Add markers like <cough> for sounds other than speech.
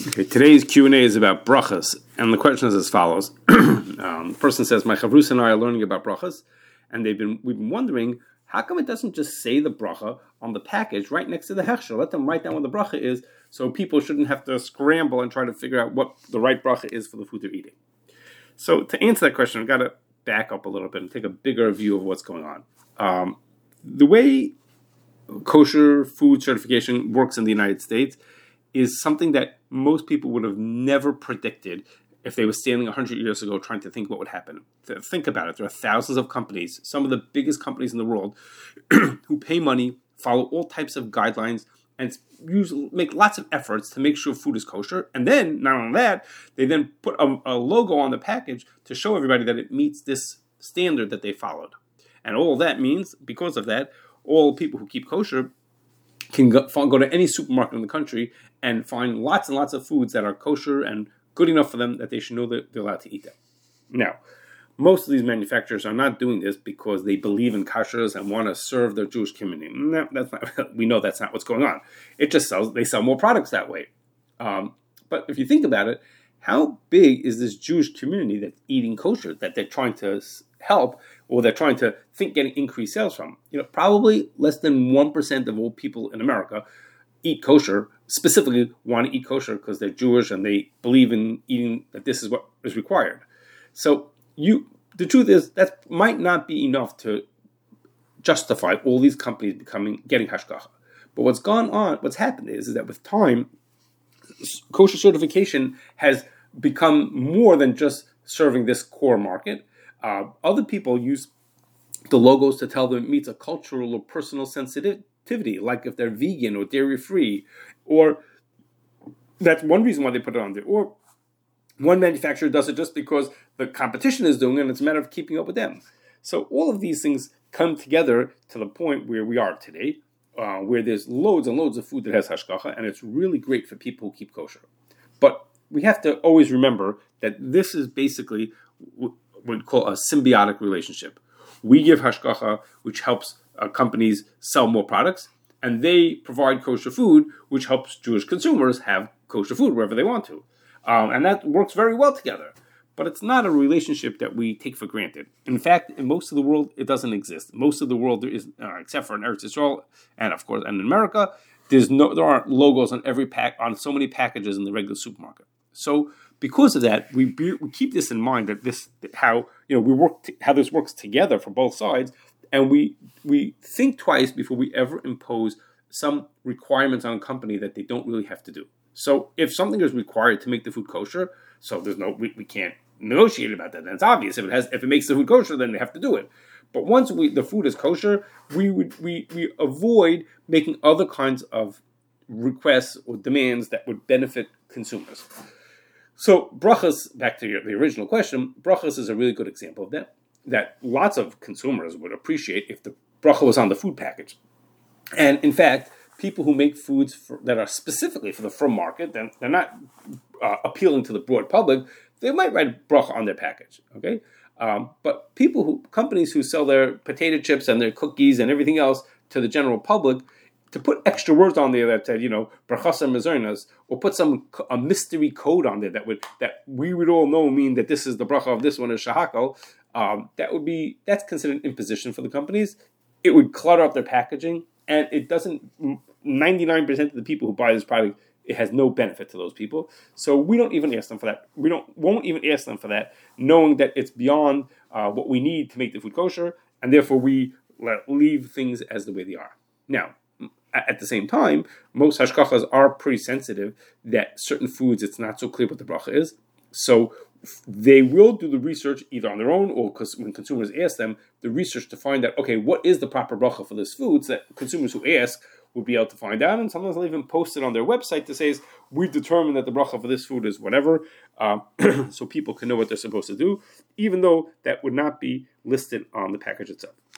Okay, today's Q and A is about brachas, and the question is as follows: <clears throat> um, The person says, "My chavrus and I are learning about brachas, and they've been we've been wondering how come it doesn't just say the bracha on the package right next to the hechsher? Let them write down what the bracha is, so people shouldn't have to scramble and try to figure out what the right bracha is for the food they're eating." So to answer that question, I've got to back up a little bit and take a bigger view of what's going on. Um, the way kosher food certification works in the United States is something that most people would have never predicted if they were standing 100 years ago trying to think what would happen. Think about it. There are thousands of companies, some of the biggest companies in the world, <clears throat> who pay money, follow all types of guidelines, and use make lots of efforts to make sure food is kosher. And then, not only that, they then put a, a logo on the package to show everybody that it meets this standard that they followed. And all that means, because of that, all people who keep kosher can go, go to any supermarket in the country and find lots and lots of foods that are kosher and good enough for them that they should know that they're allowed to eat them. Now, most of these manufacturers are not doing this because they believe in kashrus and want to serve their Jewish community. No, that's not. <laughs> We know that's not what's going on. It just sells. They sell more products that way. Um, but if you think about it, how big is this Jewish community that's eating kosher that they're trying to help or they're trying to think getting increased sales from? You know, probably less than one percent of all people in America eat kosher. Specifically, want to eat kosher because they're Jewish and they believe in eating that this is what is required. So you, the truth is that might not be enough to justify all these companies becoming getting hashgacha. But what's gone on, what's happened is, is that with time, kosher certification has become more than just serving this core market. Uh, other people use the logos to tell them it meets a cultural or personal sensitivity, like if they're vegan or dairy free, or that's one reason why they put it on there. Or one manufacturer does it just because the competition is doing it and it's a matter of keeping up with them. So all of these things come together to the point where we are today, uh, where there's loads and loads of food that has hashgacha, and it's really great for people who keep kosher. But we have to always remember that this is basically what we call a symbiotic relationship. We give hashgacha, which helps uh, companies sell more products, and they provide kosher food, which helps Jewish consumers have kosher food wherever they want to. Um, and that works very well together. But it's not a relationship that we take for granted. In fact, in most of the world, it doesn't exist. Most of the world, there is, uh, except for in Eretz Israel and of course, and in America, there's no, there aren't logos on every pack on so many packages in the regular supermarket. So because of that, we, be, we keep this in mind that this how you know we work t- how this works together for both sides, and we we think twice before we ever impose some requirements on a company that they don't really have to do. So if something is required to make the food kosher, so there's no we, we can't negotiate about that. Then it's obvious if it has if it makes the food kosher, then they have to do it. But once we, the food is kosher, we would we, we avoid making other kinds of requests or demands that would benefit consumers. So brachas, back to your, the original question, brachas is a really good example of that. That lots of consumers would appreciate if the bracha was on the food package. And in fact, people who make foods for, that are specifically for the frum market, then they're not uh, appealing to the broad public. They might write bracha on their package. Okay, um, but people who companies who sell their potato chips and their cookies and everything else to the general public to put extra words on there that said, you know, brachasa mezonos, or put some a mystery code on there that would that we would all know mean that this is the bracha of this one is shehakol. Um, that would be that's considered imposition for the companies. It would clutter up their packaging, and it doesn't. Ninety nine percent of the people who buy this product, it has no benefit to those people. So we don't even ask them for that. We don't won't even ask them for that, knowing that it's beyond uh, what we need to make the food kosher, and therefore we leave things as the way they are. Now, at the same time, most hashgachas are pretty sensitive that certain foods it's not so clear what the bracha is. So they will do the research either on their own or because when consumers ask them, the research to find out, okay, what is the proper bracha for this food so that consumers who ask will be able to find out. And sometimes they'll even post it on their website to say, we've determined that the bracha for this food is whatever, uh, <clears throat> so people can know what they're supposed to do, even though that would not be listed on the package itself.